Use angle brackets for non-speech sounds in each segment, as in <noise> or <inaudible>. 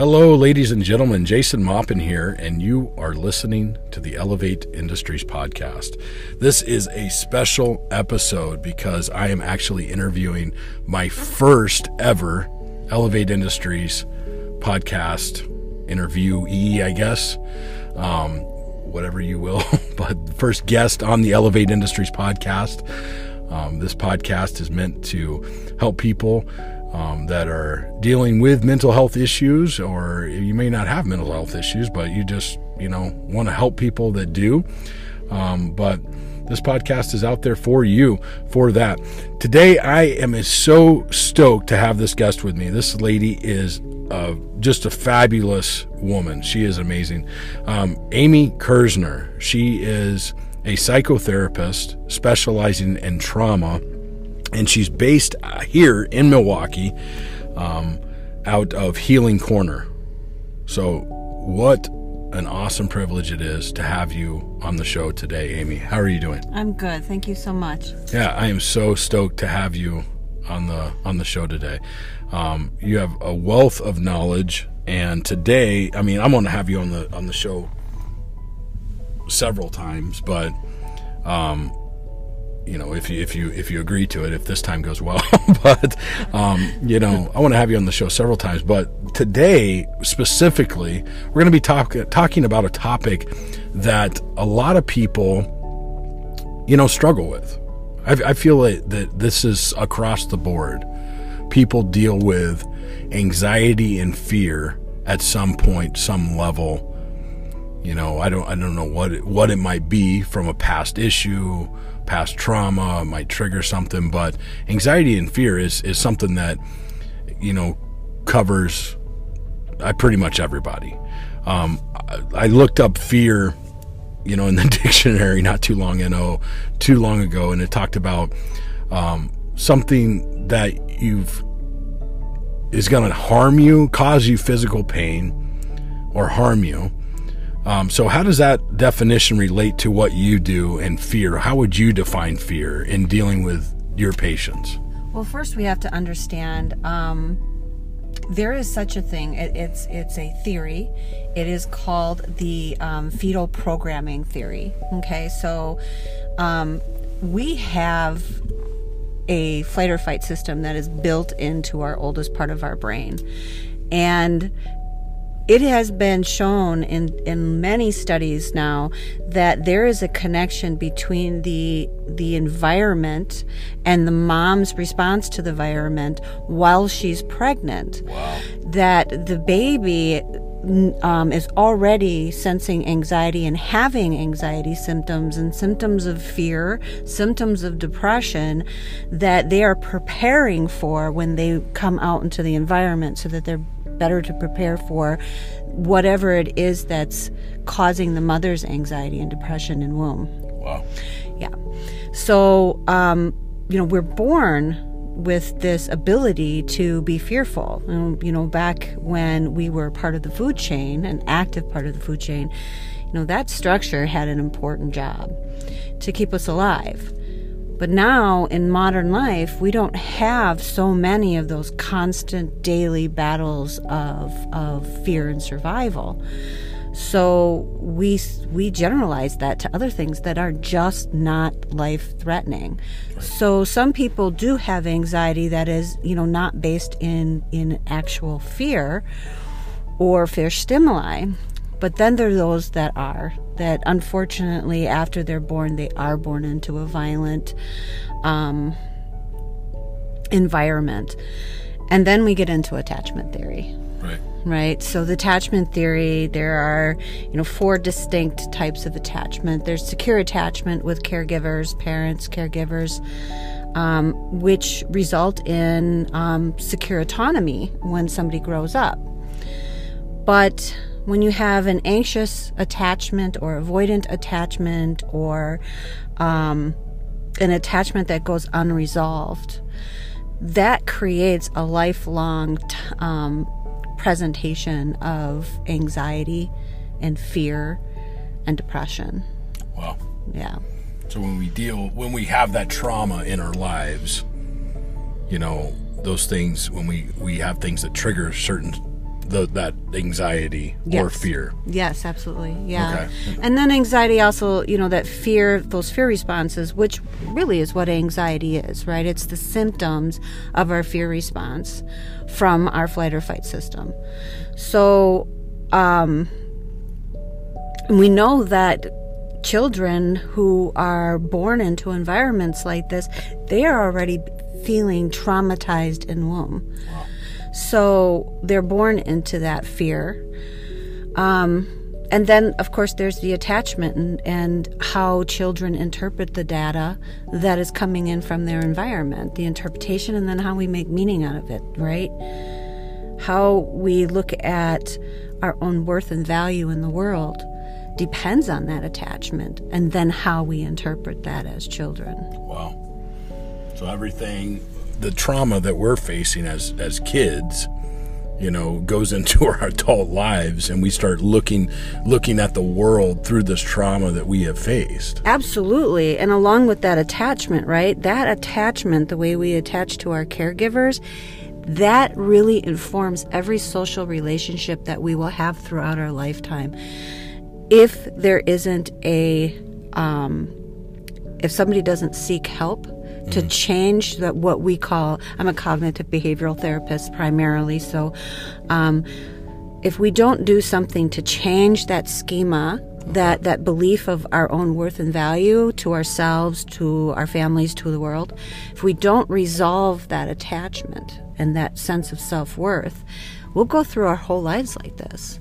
Hello, ladies and gentlemen. Jason Maupin here, and you are listening to the Elevate Industries podcast. This is a special episode because I am actually interviewing my first ever Elevate Industries podcast interviewee, I guess, um, whatever you will, <laughs> but first guest on the Elevate Industries podcast. Um, this podcast is meant to help people um, that are dealing with mental health issues, or you may not have mental health issues, but you just, you know, want to help people that do. Um, but this podcast is out there for you for that. Today, I am so stoked to have this guest with me. This lady is just a fabulous woman. She is amazing. Um, Amy Kerznar. She is a psychotherapist specializing in trauma and she's based uh, here in Milwaukee, um, out of Healing Corner. So, what an awesome privilege it is to have you on the show today, Amy. How are you doing? I'm good. Thank you so much. Yeah, I am so stoked to have you on the on the show today. Um, you have a wealth of knowledge, and today, I mean, I'm going to have you on the on the show several times, but um, you know, if you if you if you agree to it, if this time goes well. <laughs> but um, you know, I want to have you on the show several times. But today, specifically, we're going to be talk, talking about a topic that a lot of people, you know, struggle with. I, I feel like that this is across the board. People deal with anxiety and fear at some point, some level. You know, I don't I don't know what it, what it might be from a past issue past trauma might trigger something, but anxiety and fear is is something that you know covers I pretty much everybody. Um, I, I looked up fear, you know, in the <laughs> dictionary not too long ago, too long ago, and it talked about um, something that you've is going to harm you, cause you physical pain, or harm you. Um, so, how does that definition relate to what you do and fear? How would you define fear in dealing with your patients? Well, first we have to understand um, there is such a thing. It, it's it's a theory. It is called the um, fetal programming theory. Okay, so um, we have a flight or fight system that is built into our oldest part of our brain, and it has been shown in, in many studies now that there is a connection between the the environment and the mom's response to the environment while she's pregnant. Wow. That the baby um, is already sensing anxiety and having anxiety symptoms and symptoms of fear, symptoms of depression that they are preparing for when they come out into the environment so that they're better to prepare for whatever it is that's causing the mother's anxiety and depression in womb. Wow. Yeah. So, um, you know, we're born with this ability to be fearful. You know, back when we were part of the food chain, an active part of the food chain, you know, that structure had an important job to keep us alive. But now in modern life, we don't have so many of those constant daily battles of, of fear and survival. So we we generalize that to other things that are just not life threatening. Right. So some people do have anxiety that is, you know, not based in in actual fear or fear stimuli. But then there are those that are, that unfortunately, after they're born, they are born into a violent um, environment. And then we get into attachment theory. Right. Right. So the attachment theory, there are, you know, four distinct types of attachment. There's secure attachment with caregivers, parents, caregivers, um, which result in um, secure autonomy when somebody grows up. But when you have an anxious attachment or avoidant attachment or um, an attachment that goes unresolved, that creates a lifelong t- um, presentation of anxiety and fear and depression. Wow. Yeah. So when we deal, when we have that trauma in our lives, you know, those things, when we, we have things that trigger certain the, that anxiety or fear. Yes, absolutely. Yeah. Okay. And then anxiety also, you know, that fear, those fear responses, which really is what anxiety is, right? It's the symptoms of our fear response from our flight or fight system. So, um, we know that children who are born into environments like this, they are already feeling traumatized in womb. So they're born into that fear. Um, and then, of course, there's the attachment and, and how children interpret the data that is coming in from their environment, the interpretation, and then how we make meaning out of it, right? How we look at our own worth and value in the world depends on that attachment, and then how we interpret that as children. Wow. So everything, the trauma that we're facing as as kids, you know, goes <laughs> into our adult lives, and we start looking looking at the world through this trauma that we have faced. Absolutely. And along with that attachment, right? That attachment, the way we attach to our caregivers, that really informs every social relationship that we will have throughout our lifetime. If there isn't a, um, if somebody doesn't seek help to change that, what we call, I'm a cognitive behavioral therapist primarily, so, um, if we don't do something to change that schema that that belief of our own worth and value to ourselves to our families to the world if we don't resolve that attachment and that sense of self-worth we'll go through our whole lives like this.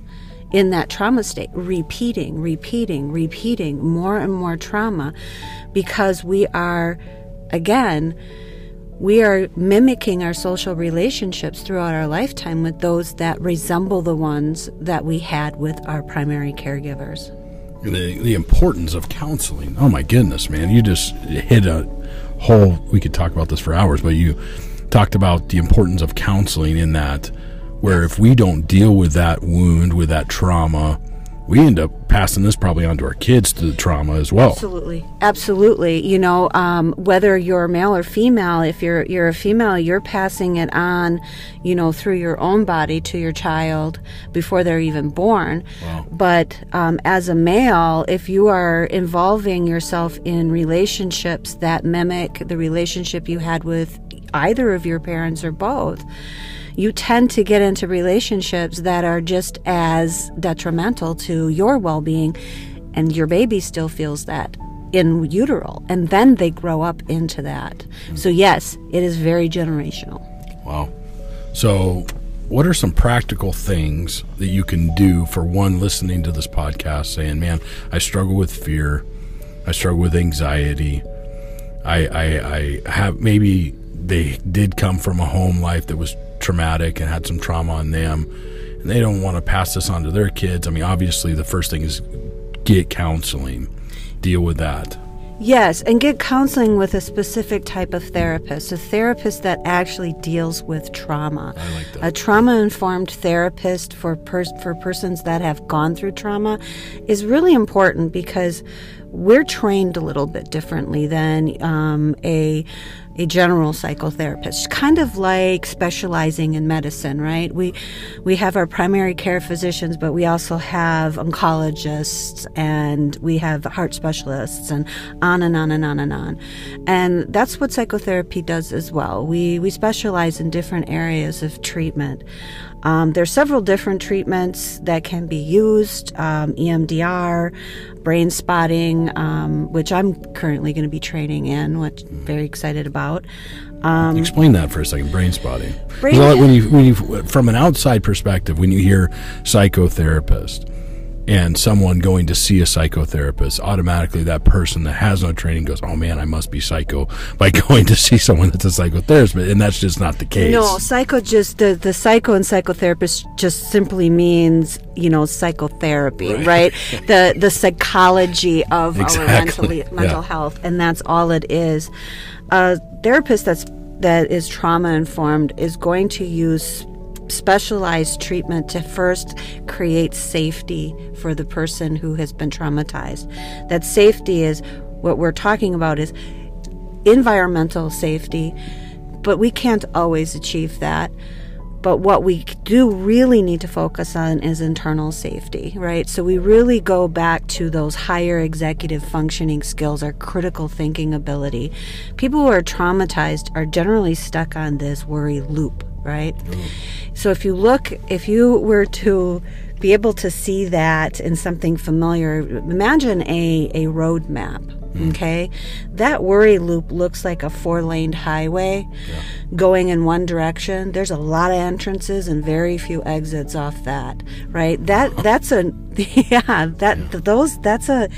In that trauma state repeating repeating repeating more and more trauma because we are again we are mimicking our social relationships throughout our lifetime with those that resemble the ones that we had with our primary caregivers. The the importance of counseling. Oh my goodness, man! You just hit a whole. We could talk about this for hours, but you talked about the importance of counseling in that, where if we don't deal with that wound, with that trauma, we end up passing this probably on to our kids to the trauma as well. Absolutely, absolutely. You know, um, whether you're male or female, if you're you're a female, you're passing it on, you know, through your own body to your child before they're even born. Wow. But um, as a male, if you are involving yourself in relationships that mimic the relationship you had with either of your parents or both, you tend to get into relationships that are just as detrimental to your well being, and your baby still feels that in utero, and then they grow up into that. So, yes, it is very generational. Wow. So, what are some practical things that you can do for one listening to this podcast saying, man, I struggle with fear, I struggle with anxiety, I, I, I have maybe they did come from a home life that was traumatic and had some trauma on them, and they don't want to pass this on to their kids. I mean, obviously, the first thing is get counseling, deal with that. Yes, and get counseling with a specific type of therapist, a therapist that actually deals with trauma. I like that. A trauma-informed therapist for pers- for persons that have gone through trauma is really important because we're trained a little bit differently than um, a a general psychotherapist, kind of like specializing in medicine, right? We we have our primary care physicians, but we also have oncologists and we have heart specialists and on and on and on and on. And that's what psychotherapy does as well. We we specialize in different areas of treatment. Um, there's several different treatments that can be used: um, EMDR, brain spotting, um, which I'm currently going to be training in, which I'm very excited about. Um, Explain that for a second. Brain spotting. Brain- when you, when you, from an outside perspective, when you hear psychotherapist and someone going to see a psychotherapist, automatically that person that has no training goes, "Oh man, I must be psycho" by <laughs> going to see someone that's a psychotherapist, and that's just not the case. No, psycho just the the psycho and psychotherapist just simply means you know psychotherapy, Right. right? <laughs> the the psychology of Exactly, our mentally, yeah. mental health, and that's all it is. A therapist that's that is trauma informed is going to use specialized treatment to first create safety for the person who has been traumatized. That safety is what we're talking about is environmental safety, but we can't always achieve that. But what we do really need to focus on is internal safety, right? So we really go back to those higher executive functioning skills, our critical thinking ability. People who are traumatized are generally stuck on this worry loop, right? So if you look, if you were to be able to see that in something familiar, imagine a, a road map. Mm-hmm. Okay, that worry loop looks like a four laned highway Yeah. going in one direction. There's a lot of entrances and very few exits off that. Right? That that's a <laughs> yeah. That those that's a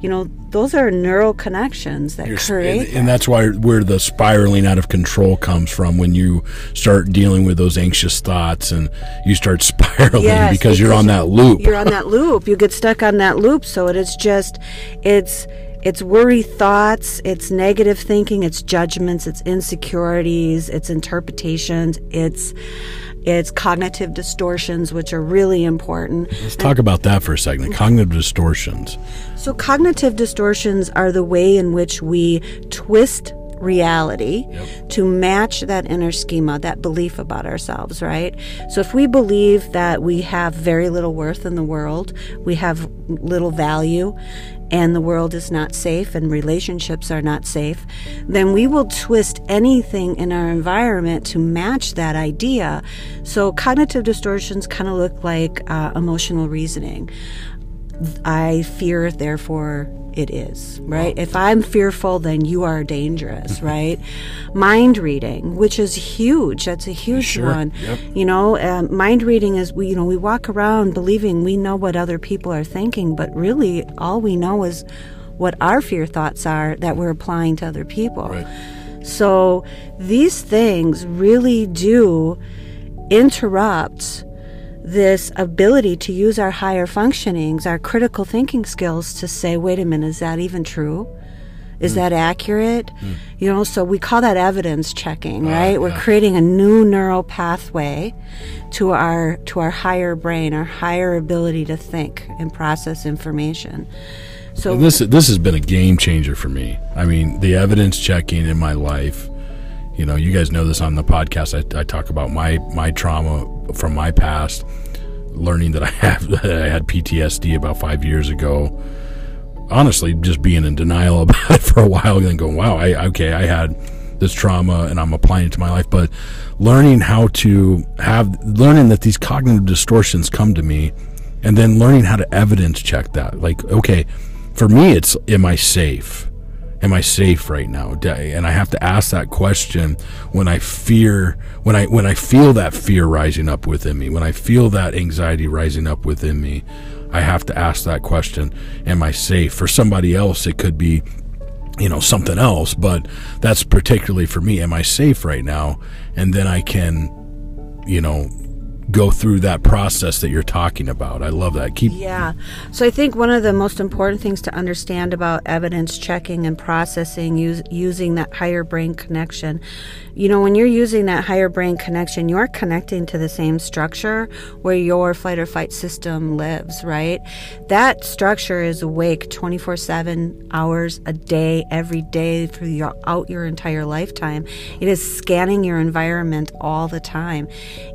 you know those are neural connections that You're create. and, and that's why where the spiraling out of control comes from when you start dealing with those anxious thoughts and you start <laughs> spiraling Yes, because you're on that loop. You're on that loop. You get stuck on that loop. So it is just, it's, it's worry thoughts, it's negative thinking, it's judgments, it's insecurities, it's interpretations, it's, it's cognitive distortions, which are really important. Let's talk about that for a second. Cognitive distortions. So, cognitive distortions are the way in which we twist reality to match that inner schema, that belief about ourselves, right? So, if we believe that we have very little worth in the world, we have little value, and the world is not safe and relationships are not safe, then we will twist anything in our environment to match that idea. So, cognitive distortions kind of look like uh, emotional reasoning. I fear, therefore it is, right? If I'm fearful, then you are dangerous, right? mind reading, which is huge. That's a huge Sure. one. Yep. You know, um, mind reading is we, you know, we walk around believing we know what other people are thinking, but really all we know is what our fear thoughts are that we're applying to other people. Right. So these things really do interrupt this ability to use our higher functionings, our critical thinking skills to say, wait a minute, is that even true? Is hmm. that accurate? Hmm. You know, so we call that evidence checking, ah, right? We're yeah. creating a new neural pathway to our to our higher brain, our higher ability to think and process information. So And this this has been a game changer for me. I mean, the evidence checking in my life. You know, you guys know this on the podcast. I, I talk about my my trauma from my past, learning that I have <laughs> that I had PTSD about five years ago. Honestly, just being in denial <laughs> about it for a while, and then going, "Wow, I okay, I had this trauma, and I'm applying it to my life." But learning how to have learning that these cognitive distortions come to me, and then learning how to evidence check that. Like, okay, for me, it's am I safe? Am I safe right now? And I have to ask that question when I fear, when I when I feel that fear rising up within me, when I feel that anxiety rising up within me. I have to ask that question: Am I safe? For somebody else, it could be you know something else but that's particularly for me am i safe right now and then i can you know go through that process that you're talking about i love that keep Yeah. So I think one of the most important things to understand about evidence checking and processing use, using that higher brain connection, you know, when you're using that higher brain connection, you're connecting to the same structure where your flight or fight system lives, right? That structure is awake 24 7 hours a day, every day throughout your entire lifetime. It is scanning your environment all the time.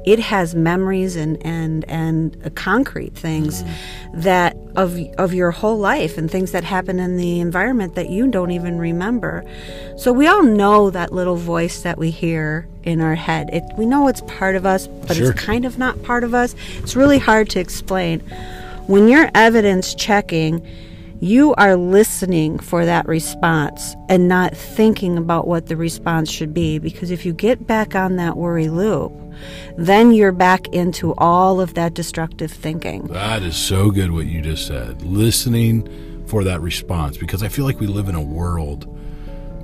It has memories and, and, and uh, concrete things that of of your whole life and things that happen in the environment that you don't even remember. So we all know that little voice that we hear in our head. It we know it's part of us, but Sure. it's kind of not part of us. It's really hard to explain. When you're evidence checking, you are listening for that response and not thinking about what the response should be because if you get back on that worry loop, then you're back into all of that destructive thinking. that is so good what you just said listening for that response because i feel like we live in a world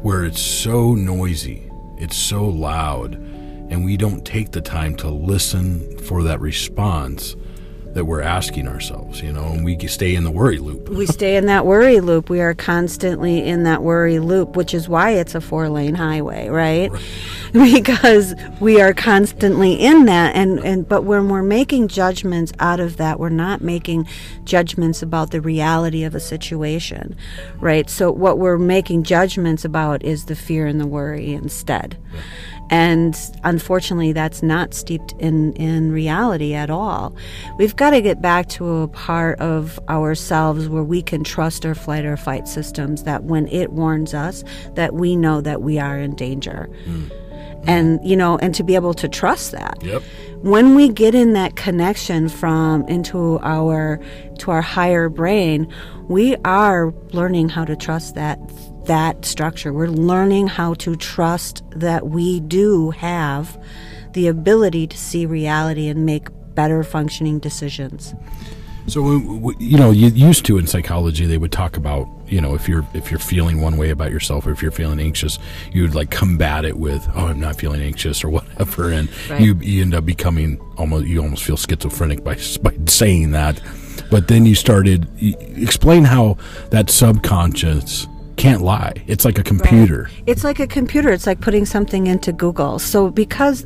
where it's so noisy it's so loud and we don't take the time to listen for that response that we're asking ourselves you know and we stay in the worry loop we stay in that worry loop. We are constantly in that worry loop, which is why it's a four lane highway, right? <laughs> because we are constantly in that and, and but when we're making judgments out of that, we're not making judgments about the reality of a situation. Right? So what we're making judgments about is the fear and the worry instead. And unfortunately, that's not steeped in, in reality at all. We've got to get back to a part of ourselves where we can trust our flight or fight systems that when it warns us, that we know that we are in danger. Mm. And, you know, and to be able to trust that. Yep. When we get in that connection from into our to our higher brain, we are learning how to trust that that structure. We're learning how to trust that we do have the ability to see reality and make better functioning decisions. So, you know, you used to in psychology, they would talk about, you know, if you're if you're feeling one way about yourself, or if you're feeling anxious, you would like combat it with, oh, I'm not feeling anxious or <laughs> whatever, and right. you you end up becoming almost you almost feel schizophrenic by by saying that. But then you started explain how that subconscious can't lie. It's like a computer. Right. It's like a computer. It's like putting something into Google. So because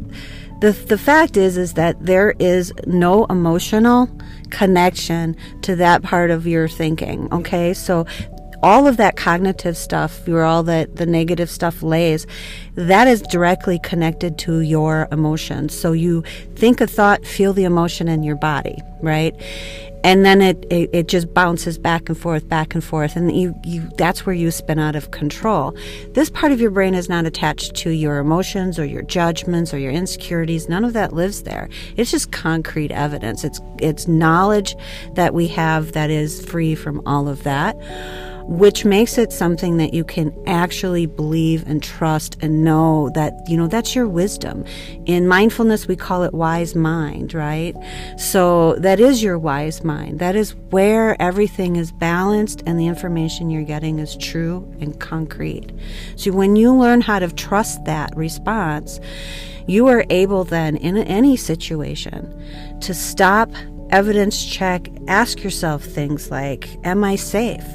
the the fact is is that there is no emotional connection to that part of your thinking. Okay? So all of that cognitive stuff, where all the, the negative stuff lays, that is directly connected to your emotions. So you think a thought, feel the emotion in your body, right? And then it, it, it, just bounces back and forth, back and forth, and you, you that's where you spin out of control. This part of your brain is not attached to your emotions or your judgments or your insecurities. None of that lives there. It's just concrete evidence. It's it's knowledge that we have that is free from all of that which makes it something that you can actually believe and trust and know that, you know, that's your wisdom. In mindfulness, we call it wise mind, right? So that is your wise mind. That is where everything is balanced and the information you're getting is true and concrete. So when you learn how to trust that response, you are able then in any situation to stop evidence check ask yourself things like am i safe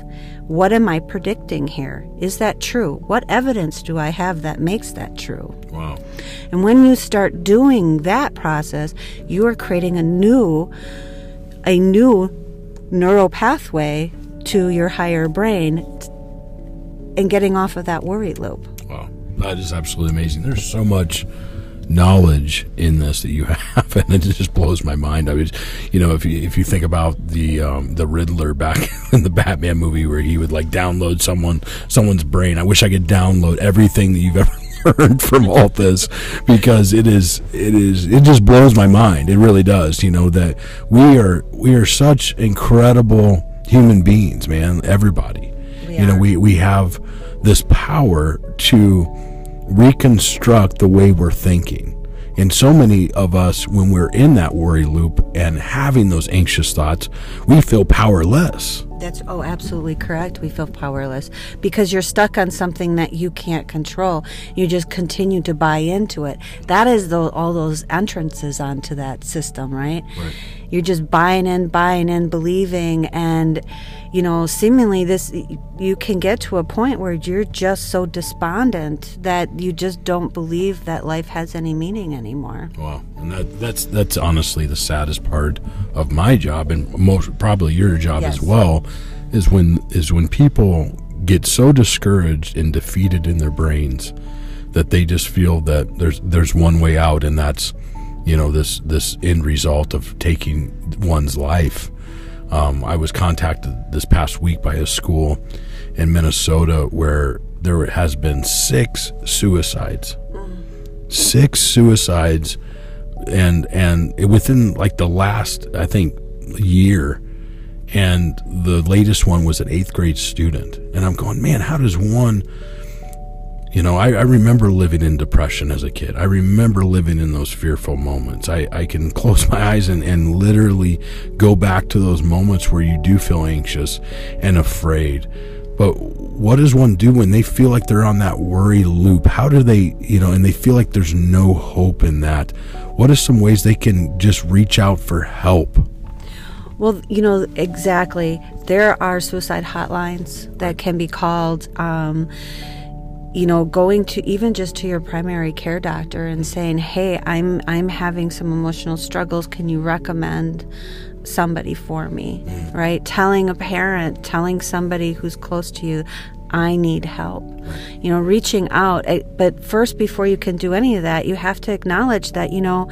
what am I predicting here? Is that true? What evidence do I have that makes that true? Wow. And when you start doing that process, you are creating a new a new neural pathway to your higher brain and getting off of that worry loop. Wow. That is absolutely amazing. There's so much knowledge in this that you <laughs> have, and it just blows my mind. I was, you know, if you if you think about the um, the Riddler back <laughs> in the Batman movie where he would like download someone someone's brain. I wish I could download everything that you've <laughs> ever learned from all this because it is it is it just blows my mind. It really does. You know that we are we are such incredible human beings, man. Everybody, you know, we we have this power to reconstruct the way we're thinking. And so many of us, when we're in that worry loop and having those anxious thoughts, we feel powerless. That's oh absolutely correct. We feel powerless because you're stuck on something that you can't control. You just continue to buy into it. That is the, all those entrances onto that system, right? right? You're just buying in, buying in, believing, and you know, seemingly this you can get to a point where you're just so despondent that you just don't believe that life has any meaning anymore. Wow, and that that's that's honestly the saddest part of my job, and most probably your job yes. as well is when is when people get so discouraged and defeated in their brains that they just feel that there's there's one way out and that's you know this this end result of taking one's life. Um, I was contacted this past week by a school in Minnesota where there has been six suicides. Six suicides and and within like the last I think year and the latest one was an eighth grade student. And I'm going, man, how does one, you know, I, I, remember living in depression as a kid. I remember living in those fearful moments. I, I can <laughs> close my eyes and, and literally go back to those moments where you do feel anxious and afraid. But what does one do when they feel like they're on that worry loop? How do they, you know, and they feel like there's no hope in that? What are some ways they can just reach out for help? Well, you know, exactly. There are suicide hotlines that can be called. Um, you know, going to even just to your primary care doctor and saying, "Hey, I'm I'm having some emotional struggles. Can you recommend somebody for me?" Right? Telling a parent, telling somebody who's close to you, I need help. You know, reaching out. eh, But first, before you can do any of that, you have to acknowledge that, you know,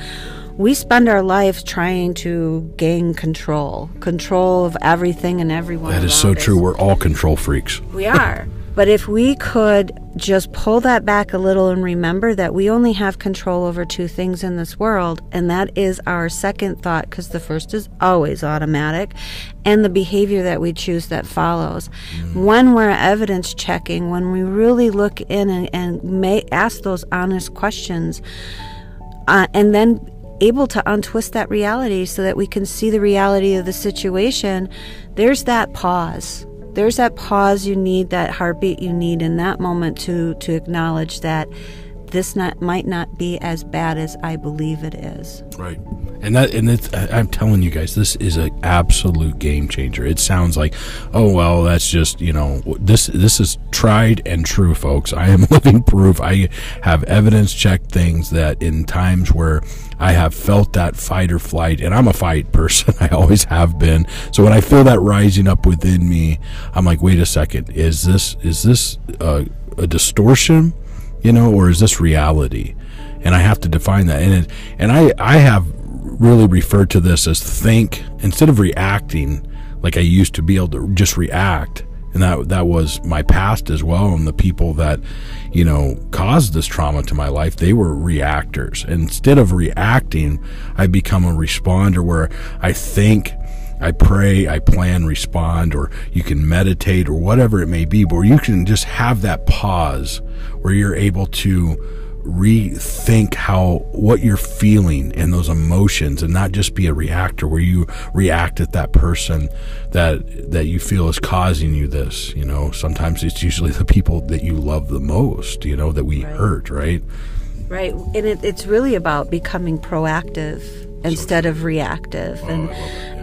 we spend our life trying to gain control, control of everything and everyone. That is so us. true. We're all control freaks. We are. But if we could just pull that back a little and remember that we only have control over two things in this world, and that is our second thought, because the first is always automatic, and the behavior that we choose that follows. When we're evidence checking, when we really look in and, and may ask those honest questions, uh, and then able to untwist that reality so that we can see the reality of the situation, there's that pause. There's that pause you need, that heartbeat you need in that moment to to acknowledge that this not might not be as bad as I believe it is. Right. And that and I'm telling you guys, this is an absolute game changer. It sounds like, oh well, that's just you know this this is tried and true, folks. I am <laughs> living proof. I have evidence checked things that in times where I have felt that fight or flight, and I'm a fight <laughs> person. I always have been. So when I feel that rising up within me, I'm like, wait a second, is this is this uh, a distortion? You know, or is this reality? And I have to define that. And it, and I I have really referred to this as think instead of reacting like I used to be able to just react. And that that was my past as well, and the people that you know caused this trauma to my life, they were reactors. Instead of reacting, I become a responder where I think I pray, I plan, respond, or you can meditate or whatever it may be, where you can just have that pause where you're able to rethink how what you're feeling and those emotions and not just be a reactor where you react at that person that that you feel is causing you this you know? Sometimes it's usually the people that you love the most you know that we hurt right? Right. And it, it's really about becoming proactive instead of reactive. And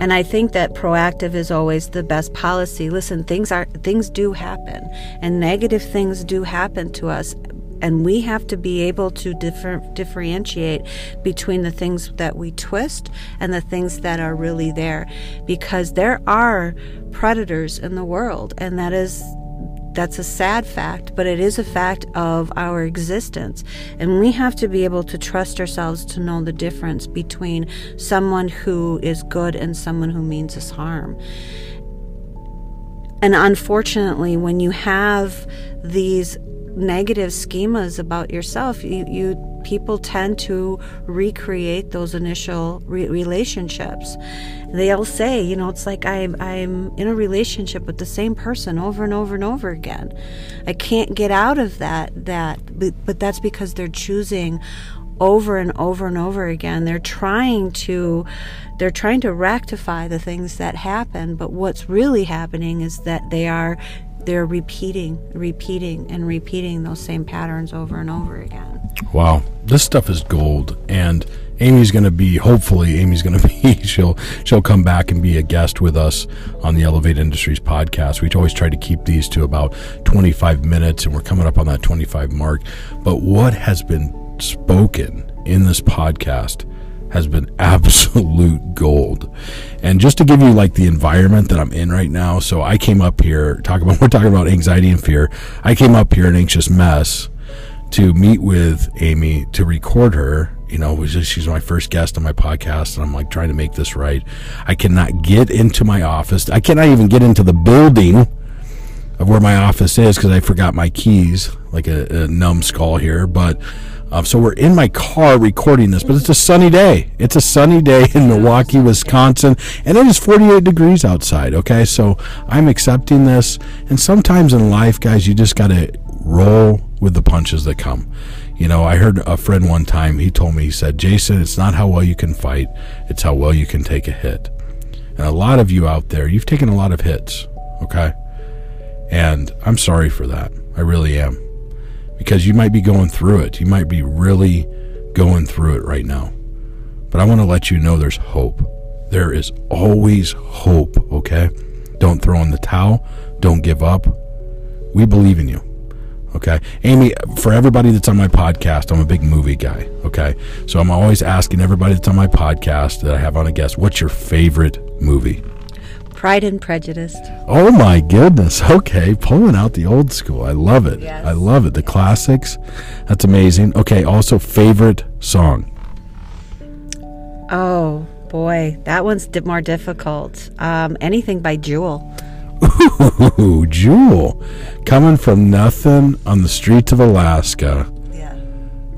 and I think that proactive is always the best policy. Listen, things are things do happen and negative things do happen to us. And we have to be able to differ, differentiate between the things that we twist and the things that are really there. Because there are predators in the world, and that is that's a sad fact, but it is a fact of our existence. And we have to be able to trust ourselves to know the difference between someone who is good and someone who means us harm. And unfortunately, when you have these negative schemas about yourself, you, you people tend to recreate those initial re- relationships. They'll say, you know, it's like I'm I'm in a relationship with the same person over and over and over again. I can't get out of that that but, but that's because they're choosing over and over and over again. They're trying to they're trying to rectify the things that happen, but what's really happening is that they are they're repeating, repeating and repeating those same patterns over and over again. Wow, this stuff is gold, and Amy's going to be. Hopefully, Amy's going <laughs> to be. She'll she'll come back and be a guest with us on the Elevate Industries podcast. We always try to keep these to about twenty five minutes, and we're coming up on that twenty five mark. But what has been spoken in this podcast has been <laughs> absolute gold. And just to give you like the environment that I'm in right now, so I came up here talk about <laughs> we're talking about anxiety and fear. I came up here an anxious mess to meet with Amy to record her. You know, just, she's my first guest on my podcast, and I'm like trying to make this right. I cannot get into my office. I cannot even get into the building of where my office is because I forgot my keys, like a, a numbskull here. But um, so we're in my car recording this, but it's a sunny day. It's a sunny day in Milwaukee, Wisconsin, and it is 48 degrees outside. Okay, so I'm accepting this. And sometimes in life, guys, you just got to roll with the punches that come. You know, I heard a friend one time, he told me, he said, Jason, it's not how well you can fight, it's how well you can take a hit. And a lot of you out there, you've taken a lot of hits, okay? And I'm sorry for that. I really am. Because you might be going through it. You might be really going through it right now. But I want to let you know there's hope. There is always hope, okay? Don't throw in the towel. Don't give up. We believe in you. Okay. Amy, for everybody that's on my podcast, I'm a big movie guy. Okay. So I'm always asking everybody that's on my podcast that I have on a guest, what's your favorite movie? Pride and Prejudice. Oh my goodness. Okay, pulling out the old school. I love it. Yes. I love it. The classics. That's amazing. Okay, also favorite song. Oh boy, that one's more difficult. Um, anything by Jewel. Ooh, Jewel. Coming from nothing on the streets of Alaska Yeah.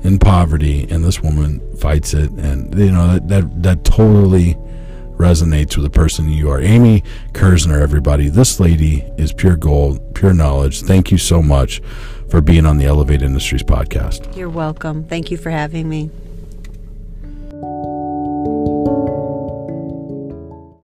in poverty and this woman fights it and you know that that, that totally resonates with the person you are. Amy Kerznar, everybody. This lady is pure gold, pure knowledge. Thank you so much for being on the Elevate Industries podcast. You're welcome. Thank you for having me.